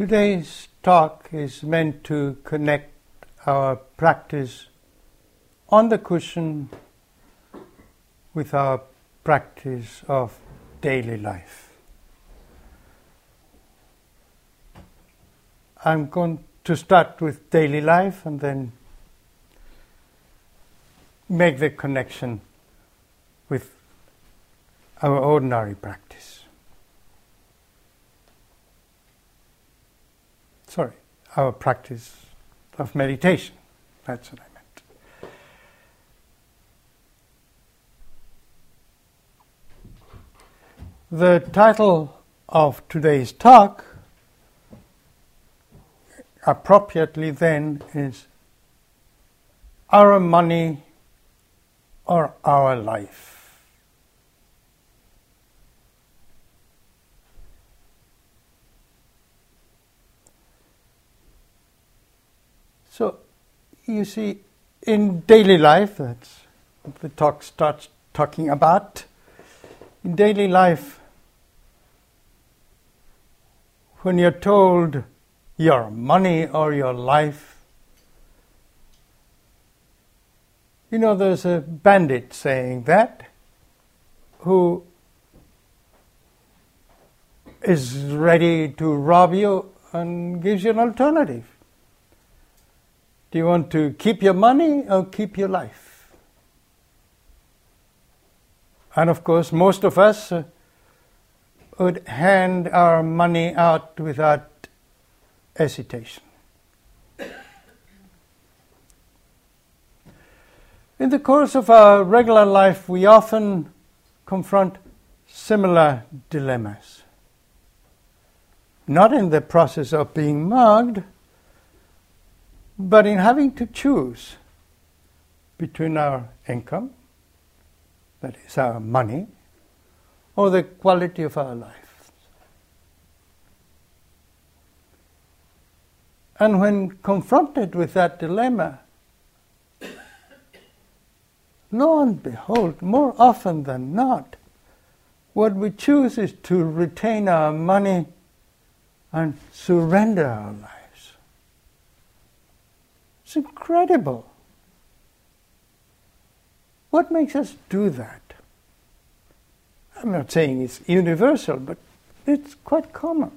Today's talk is meant to connect our practice on the cushion with our practice of daily life. I'm going to start with daily life and then make the connection with our ordinary practice. Our practice of meditation. That's what I meant. The title of today's talk, appropriately then, is Our Money or Our Life. So, you see, in daily life, that's the talk starts talking about. In daily life, when you're told your money or your life, you know, there's a bandit saying that who is ready to rob you and gives you an alternative. Do you want to keep your money or keep your life? And of course, most of us uh, would hand our money out without hesitation. In the course of our regular life, we often confront similar dilemmas. Not in the process of being mugged but in having to choose between our income, that is our money, or the quality of our life. And when confronted with that dilemma, lo and behold, more often than not, what we choose is to retain our money and surrender our life. It's incredible. What makes us do that? I'm not saying it's universal, but it's quite common.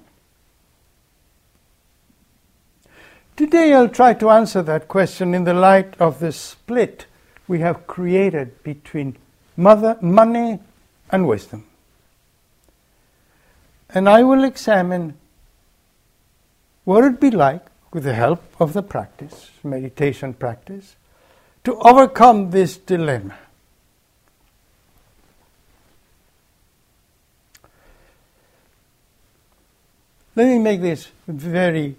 Today I'll try to answer that question in the light of the split we have created between mother, money and wisdom. And I will examine what it would be like with the help of the practice, meditation practice, to overcome this dilemma. Let me make this very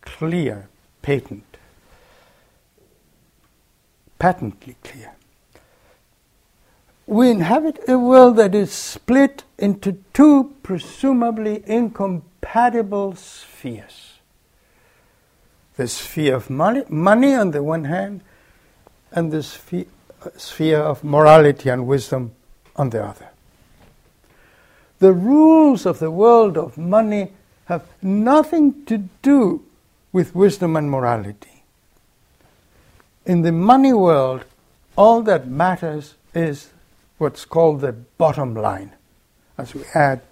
clear, patent, patently clear. We inhabit a world that is split into two presumably incompatible spheres the sphere of money, money on the one hand, and sphere, sphere of morality and wisdom on the other. The rules of the world of money have nothing to do with wisdom and morality. In the money world, all that matters is what's called the bottom line. As we add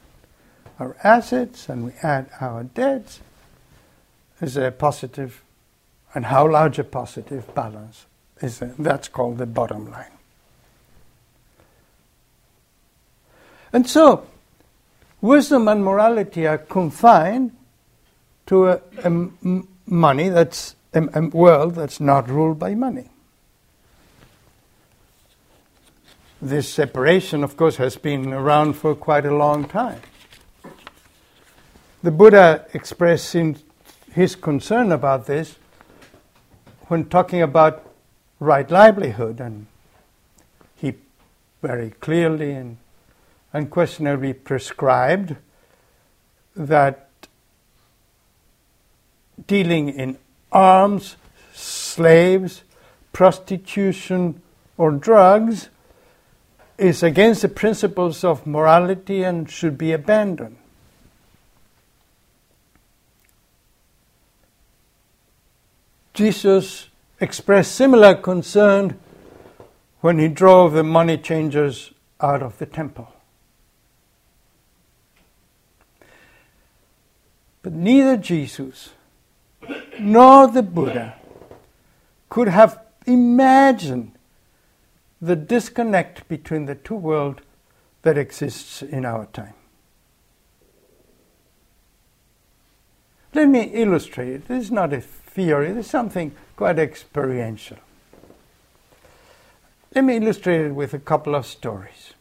our assets and we add our debts, is a positive, and how large a positive balance is a, that's called the bottom line. And so, wisdom and morality are confined to a, money that's a, a world that's not ruled by money. This separation, of course, has been around for quite a long time. The Buddha expressed in his concern about this when talking about right livelihood, and he very clearly and unquestionably prescribed that dealing in arms, slaves, prostitution, or drugs is against the principles of morality and should be abandoned. Jesus expressed similar concern when he drove the money changers out of the temple. But neither Jesus nor the Buddha could have imagined the disconnect between the two worlds that exists in our time. Let me illustrate. This is not a theory, this is something quite experiential. Let me illustrate it with a couple of stories.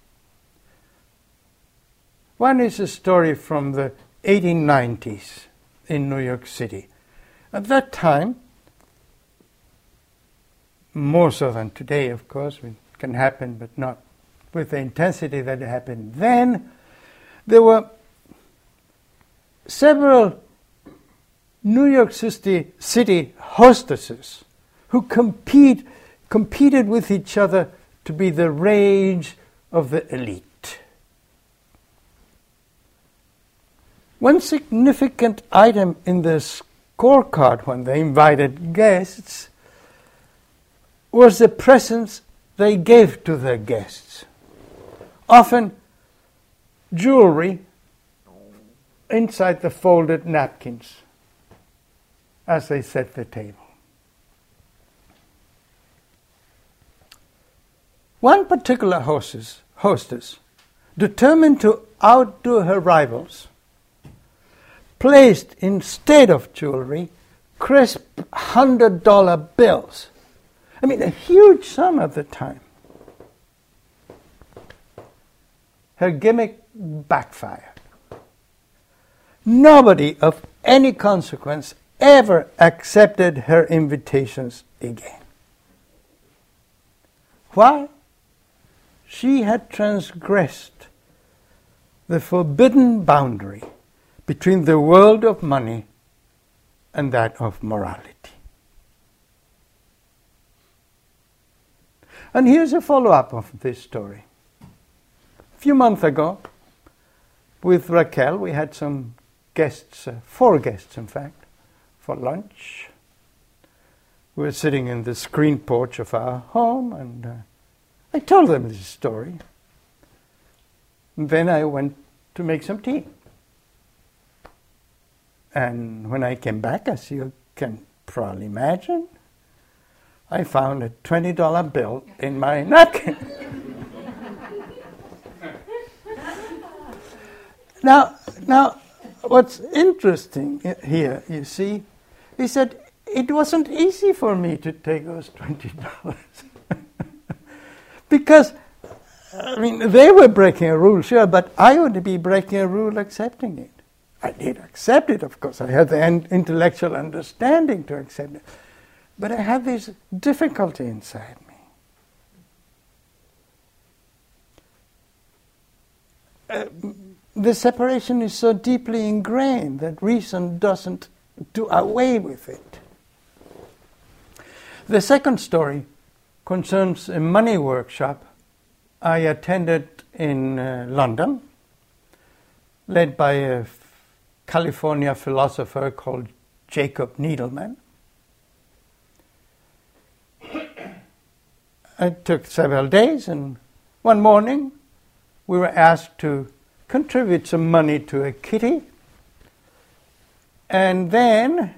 One is a story from the 1890s in New York City. At that time, more so than today, of course, it can happen, but not with the intensity that it happened then, there were several New York City, city hostesses who compete, competed with each other to be the rage of the elite. One significant item in the scorecard when they invited guests was the presents they gave to their guests. Often jewelry inside the folded napkins as they set the table. One particular hostess, hostess determined to outdo her rivals, placed instead of jewelry crisp hundred dollar bills. I mean, a huge sum at the time. Her gimmick backfired. Nobody of any consequence ever accepted her invitations again. Why? She had transgressed the forbidden boundary between the world of money and that of morality. And here's a follow up of this story. A few months ago, with Raquel, we had some guests, uh, four guests in fact, for lunch. We were sitting in the screen porch of our home, and uh, I told them this story. And then I went to make some tea. And when I came back, as you can probably imagine, I found a $20 bill in my napkin. now, now, what's interesting here, you see, he said, It wasn't easy for me to take those $20. because, I mean, they were breaking a rule, sure, but I would be breaking a rule accepting it. I did accept it, of course. I had the intellectual understanding to accept it. But I had this difficulty inside me. Uh, the separation is so deeply ingrained that reason doesn't do away with it. The second story concerns a money workshop I attended in uh, London, led by a California philosopher called Jacob Needleman. It took several days, and one morning we were asked to contribute some money to a kitty and then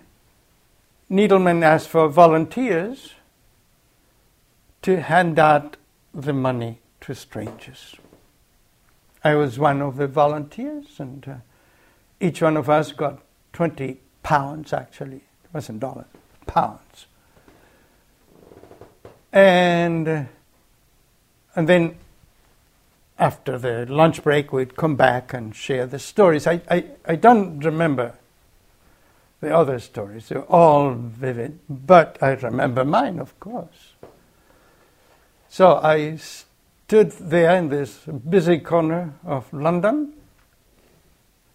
Needleman asked for volunteers to hand out the money to strangers. I was one of the volunteers, and uh, each one of us got 20 pounds actually. It wasn't dollars, pounds. And, uh, and then after the lunch break, we'd come back and share the stories. I, I, I don't remember the other stories. They're all vivid, but I remember mine, of course. So I stood there in this busy corner of London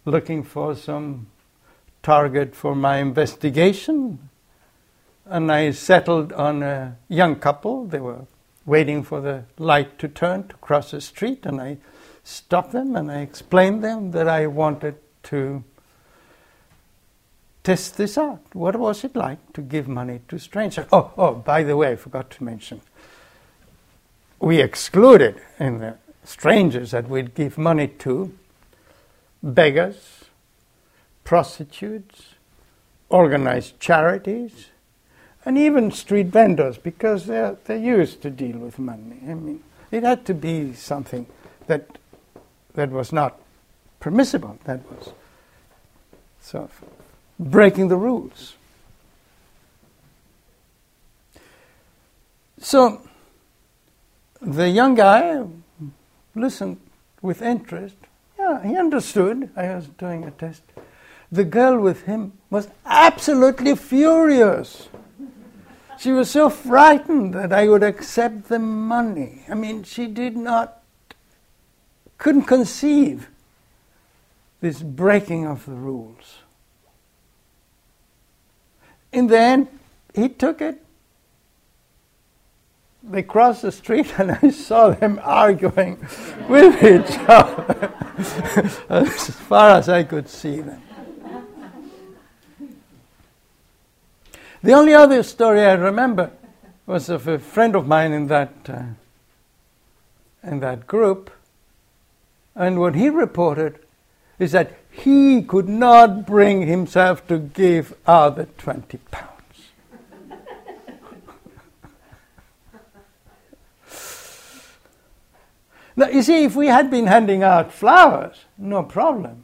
looking for some target for my investigation. And I settled on a young couple. They were waiting for the light to turn to cross the street, and I stopped them and I explained them that I wanted to test this out. What was it like to give money to strangers? Oh, oh, by the way, I forgot to mention. We excluded in the strangers that we'd give money to beggars, prostitutes, organized charities, and even street vendors because they're, they're used to deal with money. I mean, it had to be something that, that was not permissible, that was of breaking the rules. So the young guy listened with interest. Yeah, he understood. I was doing a test. The girl with him was absolutely furious. She was so frightened that I would accept the money. I mean, she did not, couldn't conceive this breaking of the rules. In the end, he took it. They crossed the street, and I saw them arguing with each other as far as I could see them. The only other story I remember was of a friend of mine in that uh, in that group, and what he reported is that he could not bring himself to give other 20 pounds. now, you see, if we had been handing out flowers, no problem.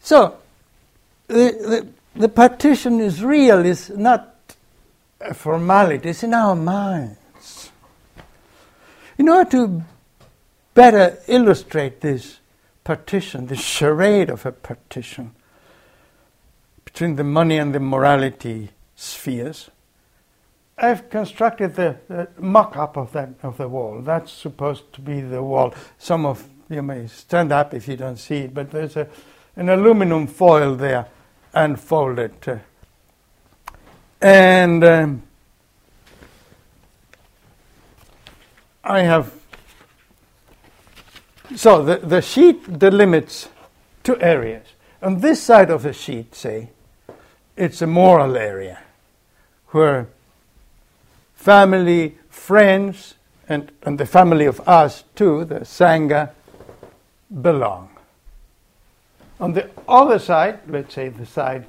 So, the, the, the partition is real, it's not a formality, it's in our minds. In order to better illustrate this partition, this charade of a partition between the money and the morality spheres. I've constructed the, the mock-up of that of the wall. That's supposed to be the wall. Some of you may stand up if you don't see it, but there's a, an aluminum foil there unfolded, uh, and um, I have so the, the sheet delimits two areas. On this side of the sheet, say, it's a moral area where family, friends, and, and the family of us too, the Sangha, belong. On the other side, let's say the side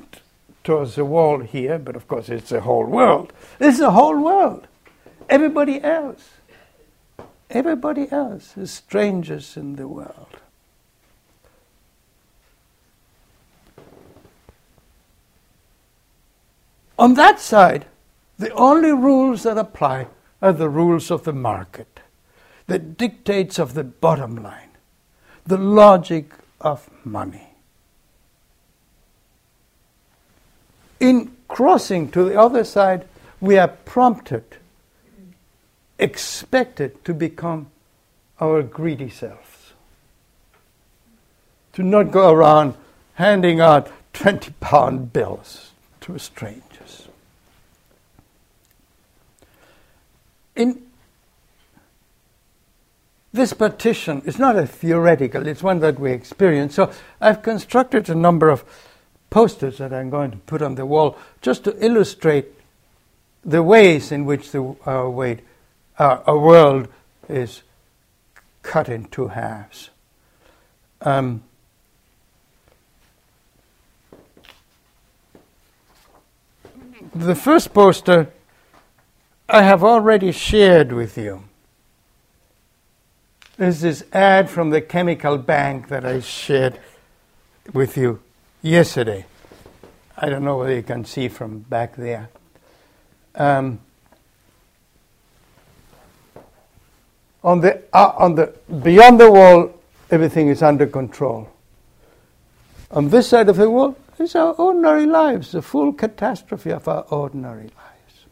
towards the wall here, but of course it's the whole world. This is the whole world. Everybody else Everybody else is strangers in the world. On that side, the only rules that apply are the rules of the market, the dictates of the bottom line, the logic of money. In crossing to the other side, we are prompted expected to become our greedy selves. To not go around handing out 20 pound bills to strangers. In this partition is not a theoretical, it's one that we experience. So I've constructed a number of posters that I'm going to put on the wall just to illustrate the ways in which the, uh, our weight uh, a world is cut in two halves. Um, the first poster I have already shared with you. There's this ad from the chemical bank that I shared with you yesterday. I don't know whether you can see from back there. Um, on the, uh, on the beyond the wall, everything is under control. On this side of the wall is our ordinary lives, the full catastrophe of our ordinary lives.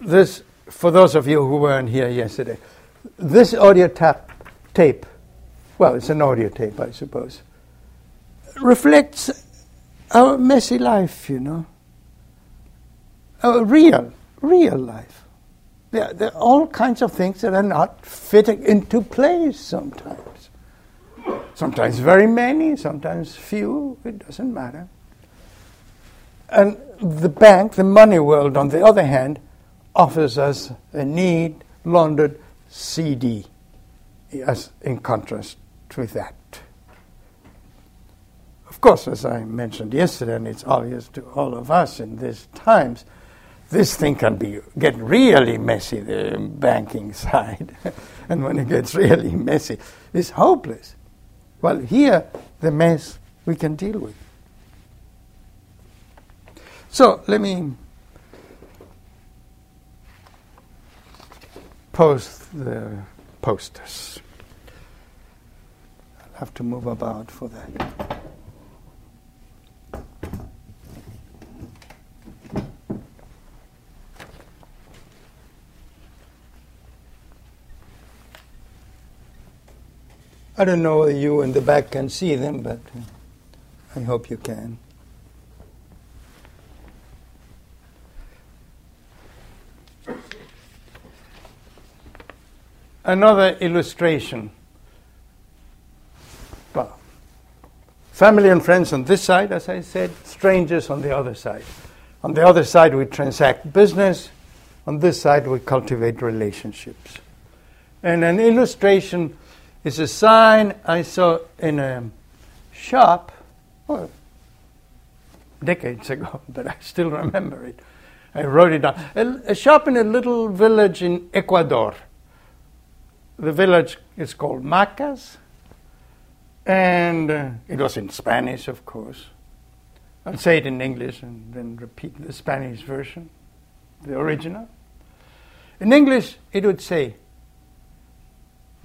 This, for those of you who weren't here yesterday, this audio tap, tape, well, it's an audio tape, I suppose, reflects our messy life, you know, our real real life. there, there are all kinds of things that are not fitting into place sometimes. Sometimes very many, sometimes few, it doesn't matter. And the bank, the money world, on the other hand, offers us a neat, laundered CD, as in contrast with that. Of course, as I mentioned yesterday, and it's obvious to all of us in these times, this thing can be get really messy, the banking side. and when it gets really messy, it's hopeless. Well, here, the mess we can deal with. So let me post the posters. I'll have to move about for that. I don't know whether you in the back can see them, but uh, I hope you can. Another illustration. Well, family and friends on this side, as I said, strangers on the other side. On the other side, we transact business. On this side, we cultivate relationships. And an illustration it's a sign I saw in a shop well, decades ago, but I still remember it. I wrote it down. A, a shop in a little village in Ecuador. The village is called Macas, and uh, it was in Spanish, of course. I'll say it in English and then repeat the Spanish version, the original. In English, it would say,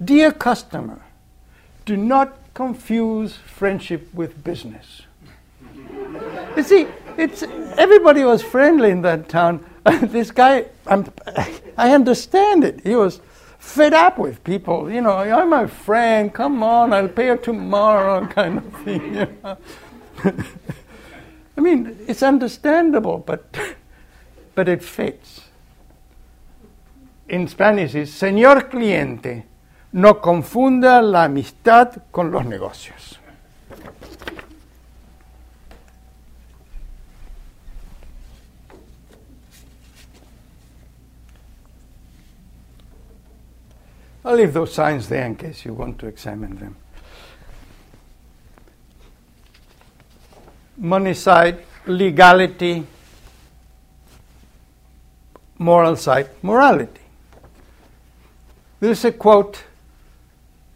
Dear customer, do not confuse friendship with business. you see, it's, everybody was friendly in that town. this guy, I'm, I understand it. He was fed up with people. You know, I'm my friend. Come on, I'll pay you tomorrow, kind of thing. You know? I mean, it's understandable, but but it fits. In Spanish, it's señor cliente no confunda la amistad con los negocios. I'll leave those signs there in case you want to examine them. Money side, legality, moral side, morality. There's a quote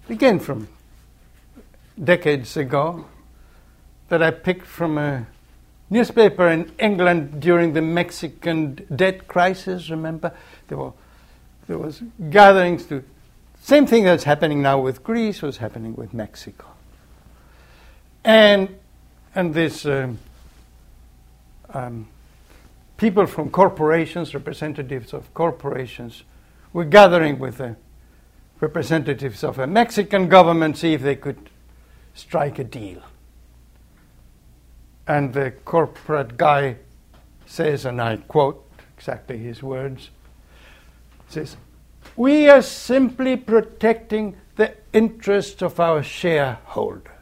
again from decades ago that I picked from a newspaper in England during the Mexican debt crisis. Remember, there were there was gatherings to same thing that's happening now with Greece was happening with Mexico, and and this um, um, people from corporations, representatives of corporations, were gathering with the representatives of a Mexican government see if they could strike a deal. And the corporate guy says, and I quote exactly his words, says, We are simply protecting the interests of our shareholders.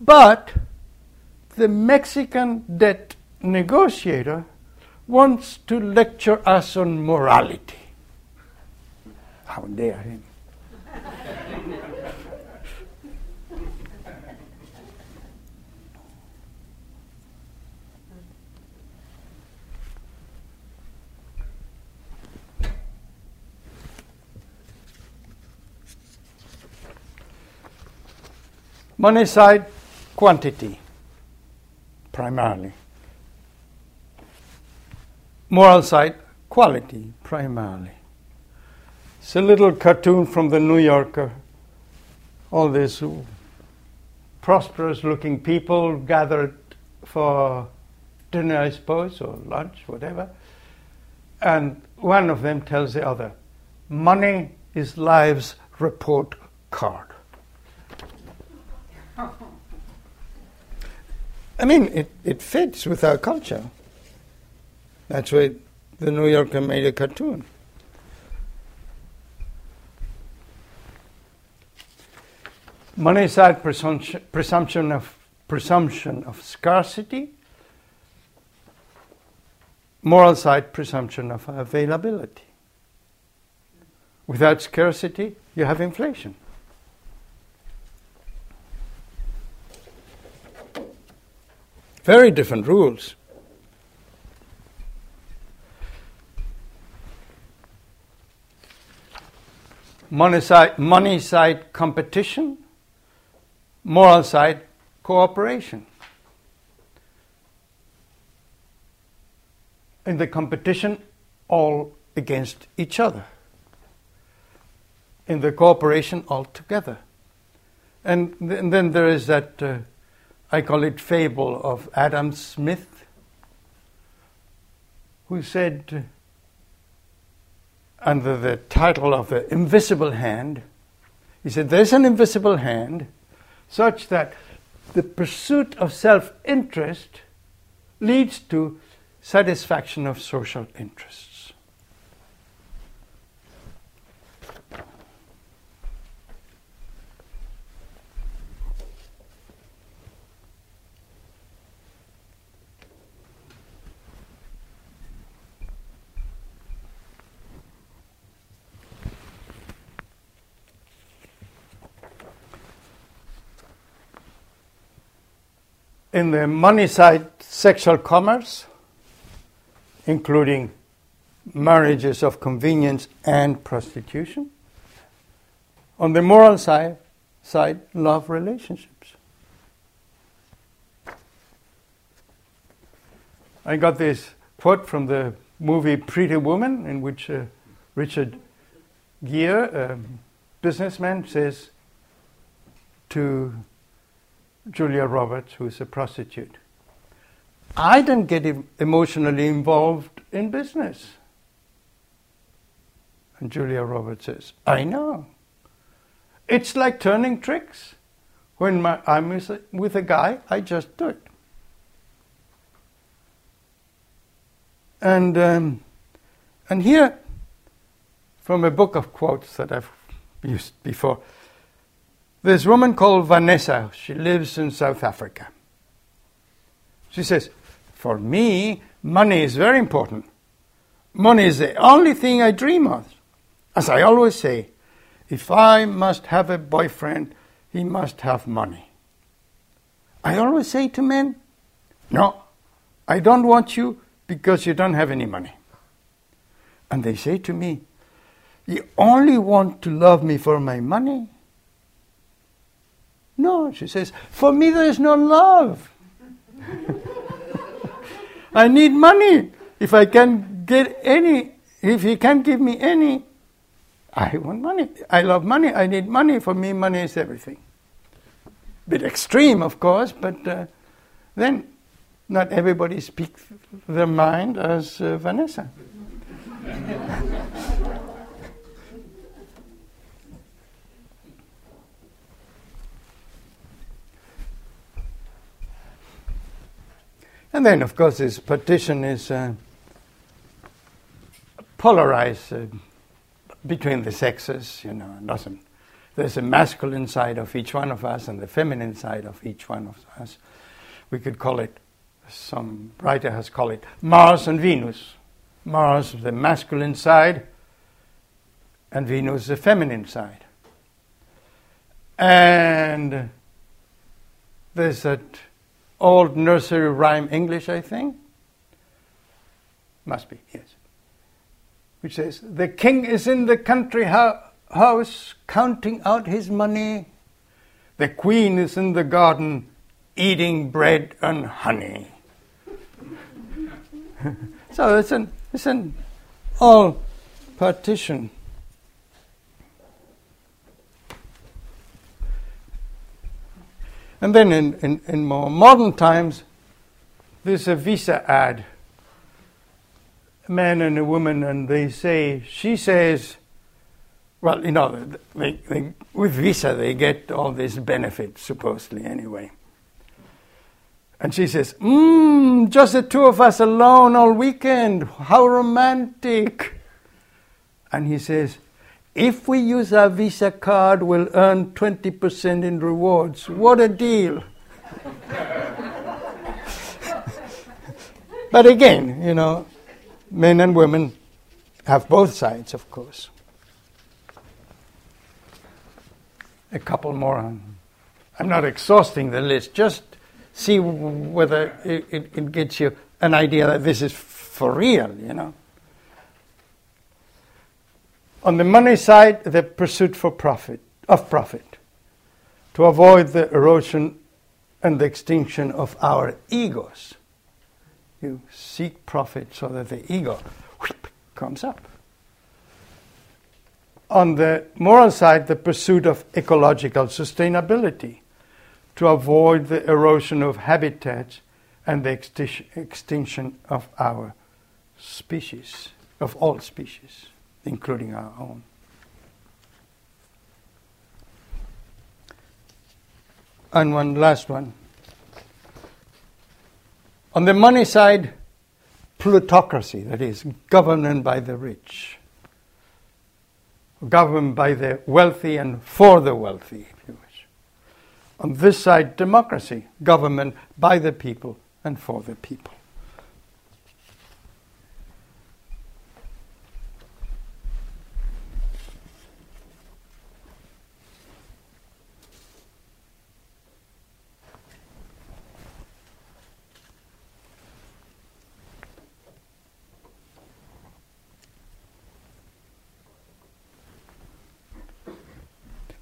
But the Mexican debt negotiator wants to lecture us on morality. How dare him? Money side, quantity, primarily. Moral side, quality, primarily. It's a little cartoon from the New Yorker. All these prosperous looking people gathered for dinner, I suppose, or lunch, whatever. And one of them tells the other, Money is life's report card. I mean, it, it fits with our culture. That's why the New Yorker made a cartoon. Money side presumption, presumption of presumption of scarcity. Moral side presumption of availability. Without scarcity, you have inflation. Very different rules. Money side, money side competition, moral side cooperation. In the competition, all against each other. In the cooperation, all together. And, th- and then there is that. Uh, I call it fable of Adam Smith, who said, under the title of the invisible hand, he said, There's an invisible hand such that the pursuit of self interest leads to satisfaction of social interests. In the money side, sexual commerce, including marriages of convenience and prostitution. On the moral side, side love relationships. I got this quote from the movie Pretty Woman, in which uh, Richard Gere, a businessman, says to Julia Roberts, who is a prostitute. I didn't get emotionally involved in business. And Julia Roberts says, I know. It's like turning tricks. When my, I'm with a, with a guy, I just do it. And, um, and here, from a book of quotes that I've used before, this woman called Vanessa, she lives in South Africa. She says, For me, money is very important. Money is the only thing I dream of. As I always say, if I must have a boyfriend, he must have money. I always say to men, No, I don't want you because you don't have any money. And they say to me, You only want to love me for my money? No, she says, for me there is no love. I need money. If I can get any, if he can't give me any, I want money. I love money. I need money. For me, money is everything. Bit extreme, of course, but uh, then not everybody speaks their mind as uh, Vanessa. And then, of course, this partition is uh, polarized uh, between the sexes, you know, doesn't. There's a masculine side of each one of us and the feminine side of each one of us. We could call it, some writer has called it Mars and Venus. Mars, the masculine side, and Venus, the feminine side. And there's that old nursery rhyme English, I think. Must be, yes. Which says, The king is in the country ho- house counting out his money. The queen is in the garden eating bread and honey. so it's an, it's an all partition. And then in, in, in more modern times, there's a visa ad. A man and a woman, and they say, she says, well, you know, they, they, with visa they get all these benefits, supposedly, anyway. And she says, Mmm, just the two of us alone all weekend. How romantic. And he says, If we use our Visa card, we'll earn 20% in rewards. What a deal. but again, you know, men and women have both sides, of course. A couple more. I'm not exhausting the list, just see whether it, it, it gets you an idea that this is for real, you know. On the money side, the pursuit for profit, of profit, to avoid the erosion and the extinction of our egos. You seek profit so that the ego whoop, comes up. On the moral side, the pursuit of ecological sustainability to avoid the erosion of habitats and the exti- extinction of our species, of all species, including our own. And one last one. On the money side, plutocracy, that is, governed by the rich, governed by the wealthy and for the wealthy. If you wish. On this side, democracy, government by the people and for the people.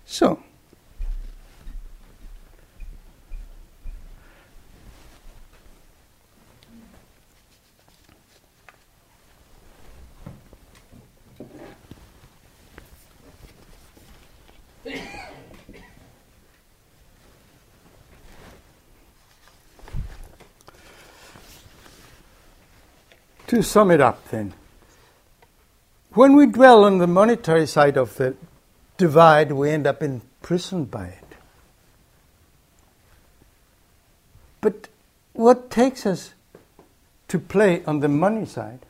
So, To sum it up, then, when we dwell on the monetary side of the divide, we end up imprisoned by it. But what takes us to play on the money side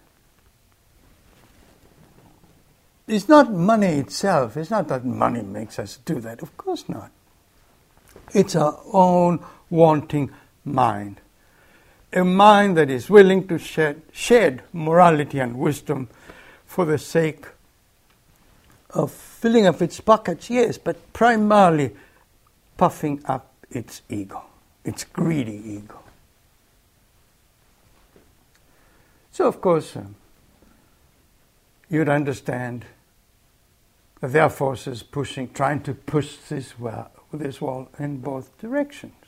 is not money itself. It's not that money makes us do that. Of course not. It's our own wanting mind a mind that is willing to shed, shed morality and wisdom for the sake of filling up its pockets, yes, but primarily puffing up its ego, its greedy ego. So, of course, um, you'd understand that there are forces pushing, trying to push this, well, this wall in both directions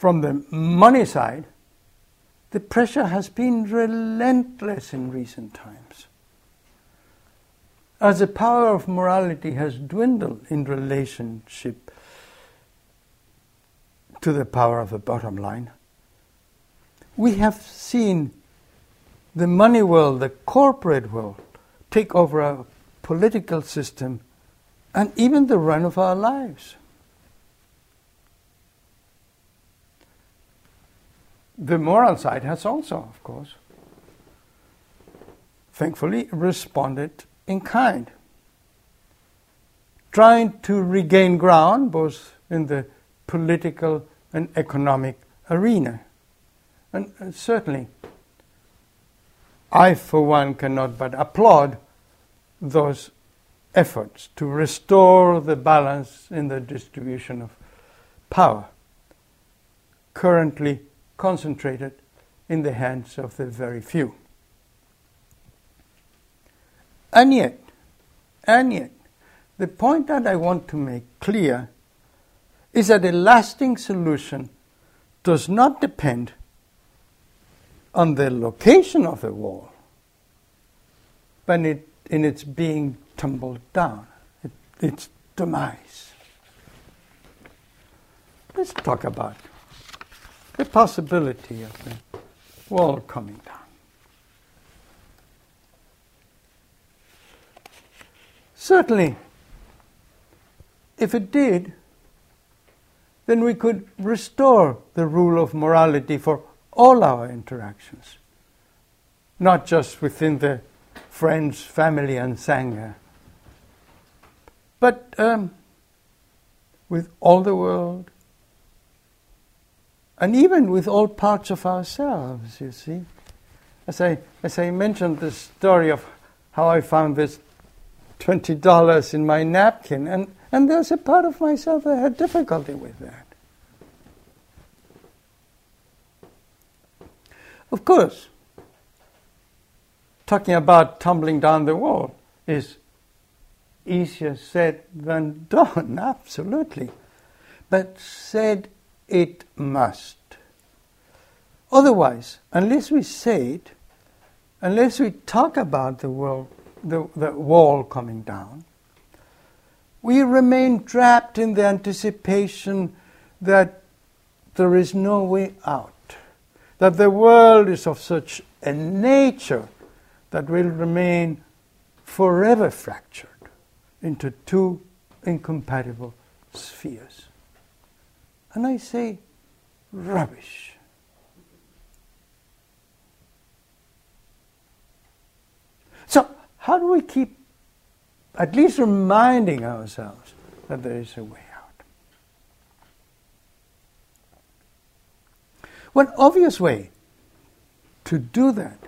from the money side, the pressure has been relentless in recent times. As the power of morality has dwindled in relationship to the power of the bottom line, we have seen the money world, the corporate world, take over our political system and even the run of our lives. The moral side has also, of course, thankfully responded in kind, trying to regain ground both in the political and economic arena. And uh, certainly, I, for one, cannot but applaud those efforts to restore the balance in the distribution of power currently concentrated in the hands of the very few. And yet, and yet, the point that I want to make clear is that a lasting solution does not depend on the location of the wall, but it, in its being tumbled down, it, its demise. Let's talk about the possibility of the wall coming down. Certainly, if it did, then we could restore the rule of morality for all our interactions, not just within the friends, family, and Sangha, but um, with all the world, and even with all parts of ourselves, you see. As I, as I mentioned the story of how I found this $20 in my napkin, and, and there's a part of myself that had difficulty with that. Of course, talking about tumbling down the wall is easier said than done, absolutely. But said it must. Otherwise, unless we say it, unless we talk about the, world, the, the wall coming down, we remain trapped in the anticipation that there is no way out that the world is of such a nature that will remain forever fractured into two incompatible spheres. And I say, rubbish. So, how do we keep at least reminding ourselves that there is a way? Out? One obvious way to do that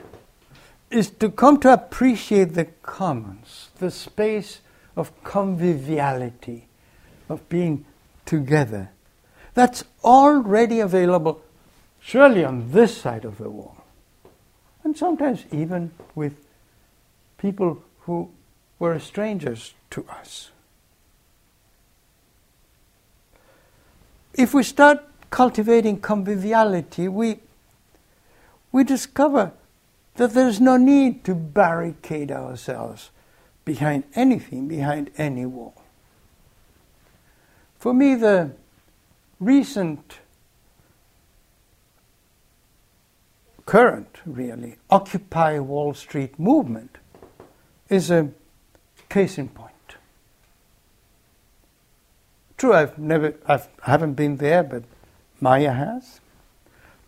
is to come to appreciate the commons, the space of conviviality, of being together. That's already available, surely on this side of the wall, and sometimes even with people who were strangers to us. If we start cultivating conviviality, we, we discover that there's no need to barricade ourselves behind anything, behind any wall. For me, the recent current, really, Occupy Wall Street movement is a case in point. True, I've never, I've, I haven't been there, but Maya has,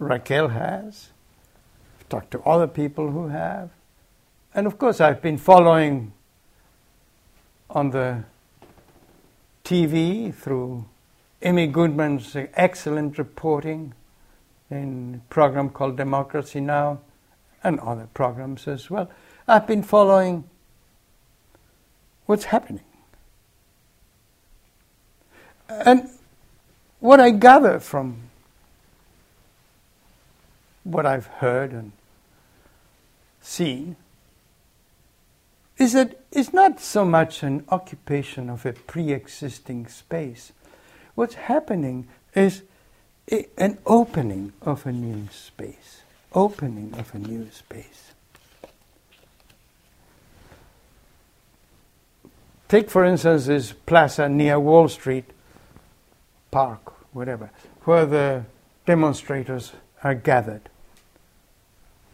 Raquel has, I've talked to other people who have, and of course, I've been following on the TV through Amy Goodman's excellent reporting in a program called Democracy Now! and other programs as well. I've been following what's happening. And what I gather from what I've heard and seen is that it's not so much an occupation of a pre existing space. What's happening is an opening of a new space. Opening of a new space. Take, for instance, this plaza near Wall Street Park whatever, where the demonstrators are gathered.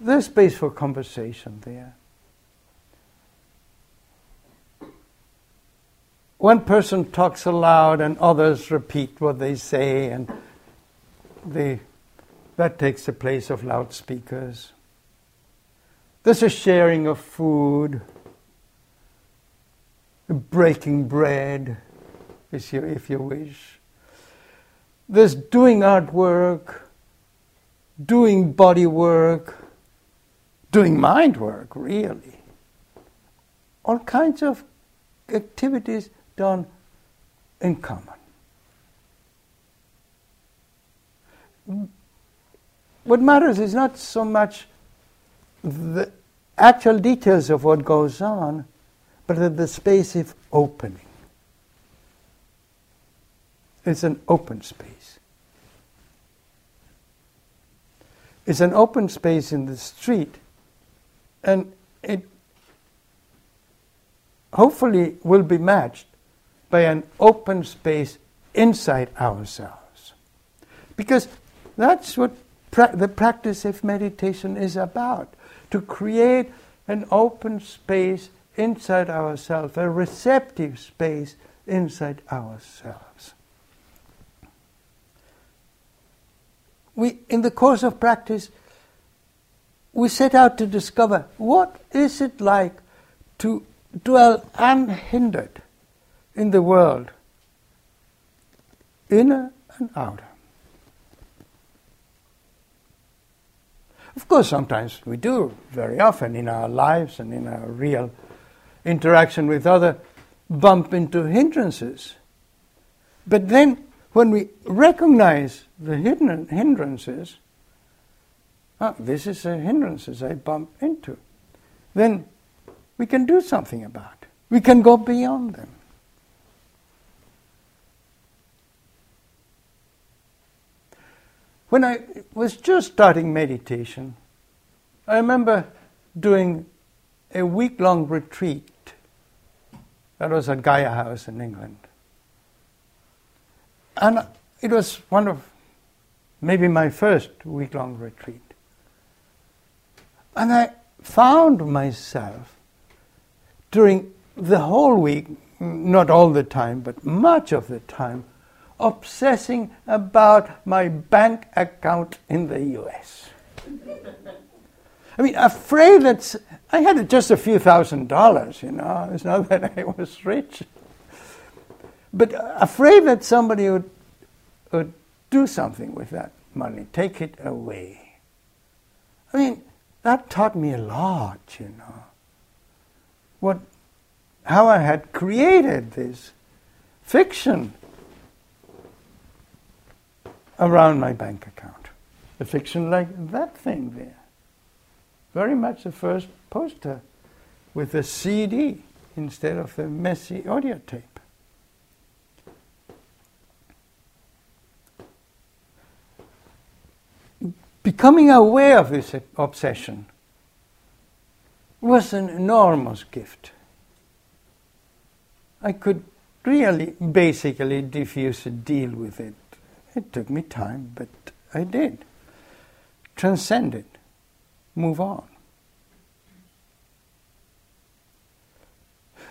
There's space for conversation there. One person talks aloud and others repeat what they say, and they, that takes the place of loudspeakers. This is sharing of food, breaking bread, if you, if you wish this doing artwork, doing body work, doing mind work, really. All kinds of activities done in common. What matters is not so much the actual details of what goes on, but that the space is opening. It's an open space. It's an open space in the street, and it hopefully will be matched by an open space inside ourselves. Because that's what pra- the practice of meditation is about to create an open space inside ourselves, a receptive space inside ourselves. we, in the course of practice, we set out to discover what is it like to dwell unhindered in the world, inner and outer. Of course, sometimes we do, very often in our lives and in our real interaction with other, bump into hindrances. But then, when we recognize the hidden hindrances, oh, this is a hindrance I bump into, then we can do something about it. We can go beyond them. When I was just starting meditation, I remember doing a week long retreat. That was at Gaia House in England. And it was one of maybe my first week long retreat. And I found myself during the whole week, not all the time, but much of the time, obsessing about my bank account in the US. I mean, afraid that I had just a few thousand dollars, you know, it's not that I was rich. But afraid that somebody would, would do something with that money, take it away. I mean, that taught me a lot, you know. What, how I had created this fiction around my bank account. A fiction like that thing there. Very much the first poster with a CD instead of the messy audio tape. Becoming aware of this obsession was an enormous gift. I could really basically diffuse a deal with it it took me time, but I did. Transcend it. Move on.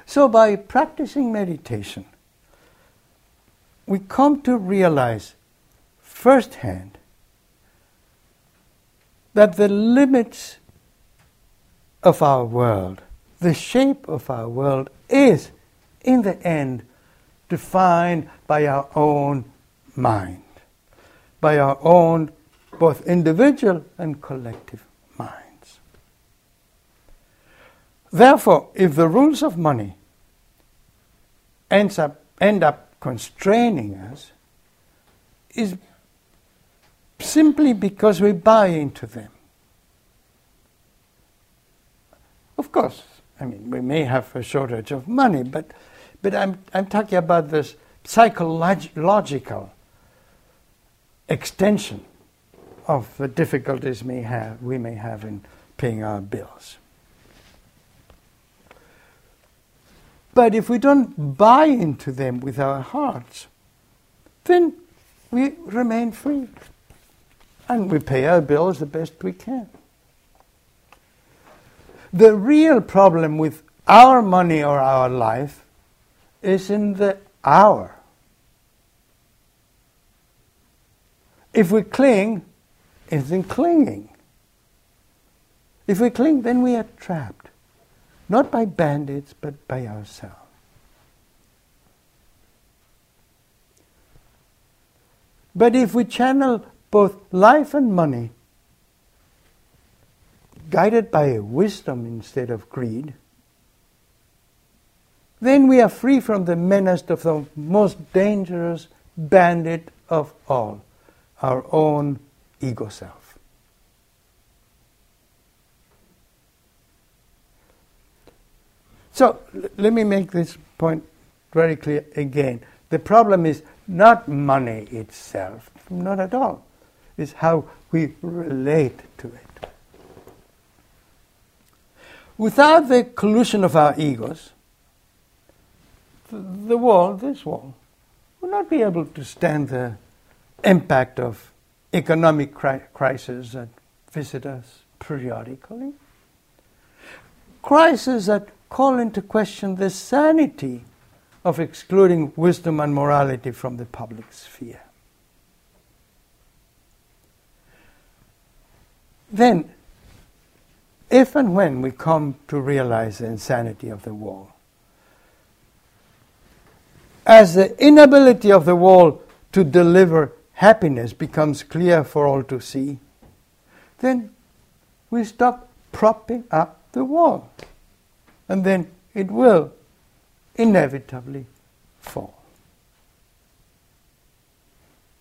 So, by practicing meditation, we come to realize firsthand that the limits of our world, the shape of our world, is, in the end, defined by our own mind by our own, both individual and collective minds. Therefore, if the rules of money ends up, end up constraining us, is simply because we buy into them. Of course, I mean, we may have a shortage of money, but, but I'm, I'm talking about this psychological extension of the difficulties may have, we may have in paying our bills. But if we don't buy into them with our hearts, then we remain free. And we pay our bills the best we can. The real problem with our money or our life is in the hour. If we cling, it's in clinging. If we cling, then we are trapped. Not by bandits, but by ourselves. But if we channel both life and money, guided by wisdom instead of greed, then we are free from the menace of the most dangerous bandit of all our own ego self. So l- let me make this point very clear again. The problem is not money itself, not at all. It's how we relate to it. Without the collusion of our egos, the, wall, this wall, will not be able to stand the impact of economic cri- crisis that visit us periodically. Crises that call into question the sanity of excluding wisdom and morality from the public sphere. then, if and when we come to realize the insanity of the wall, as the inability of the wall to deliver happiness becomes clear for all to see, then we stop propping up the wall. And then it will inevitably fall.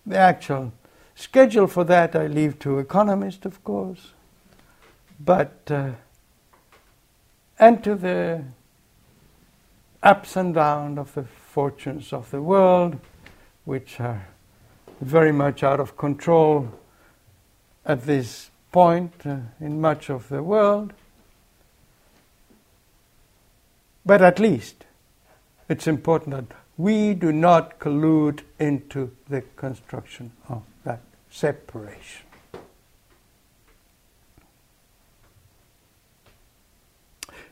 The actual schedule for that I leave to economists, of course, but uh, and to the ups and downs of the fortunes of the world, which are very much out of control at this point uh, in much of the world. But at least it's important that we do not collude into the construction of that separation.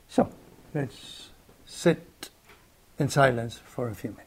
So let's sit in silence for a few minutes.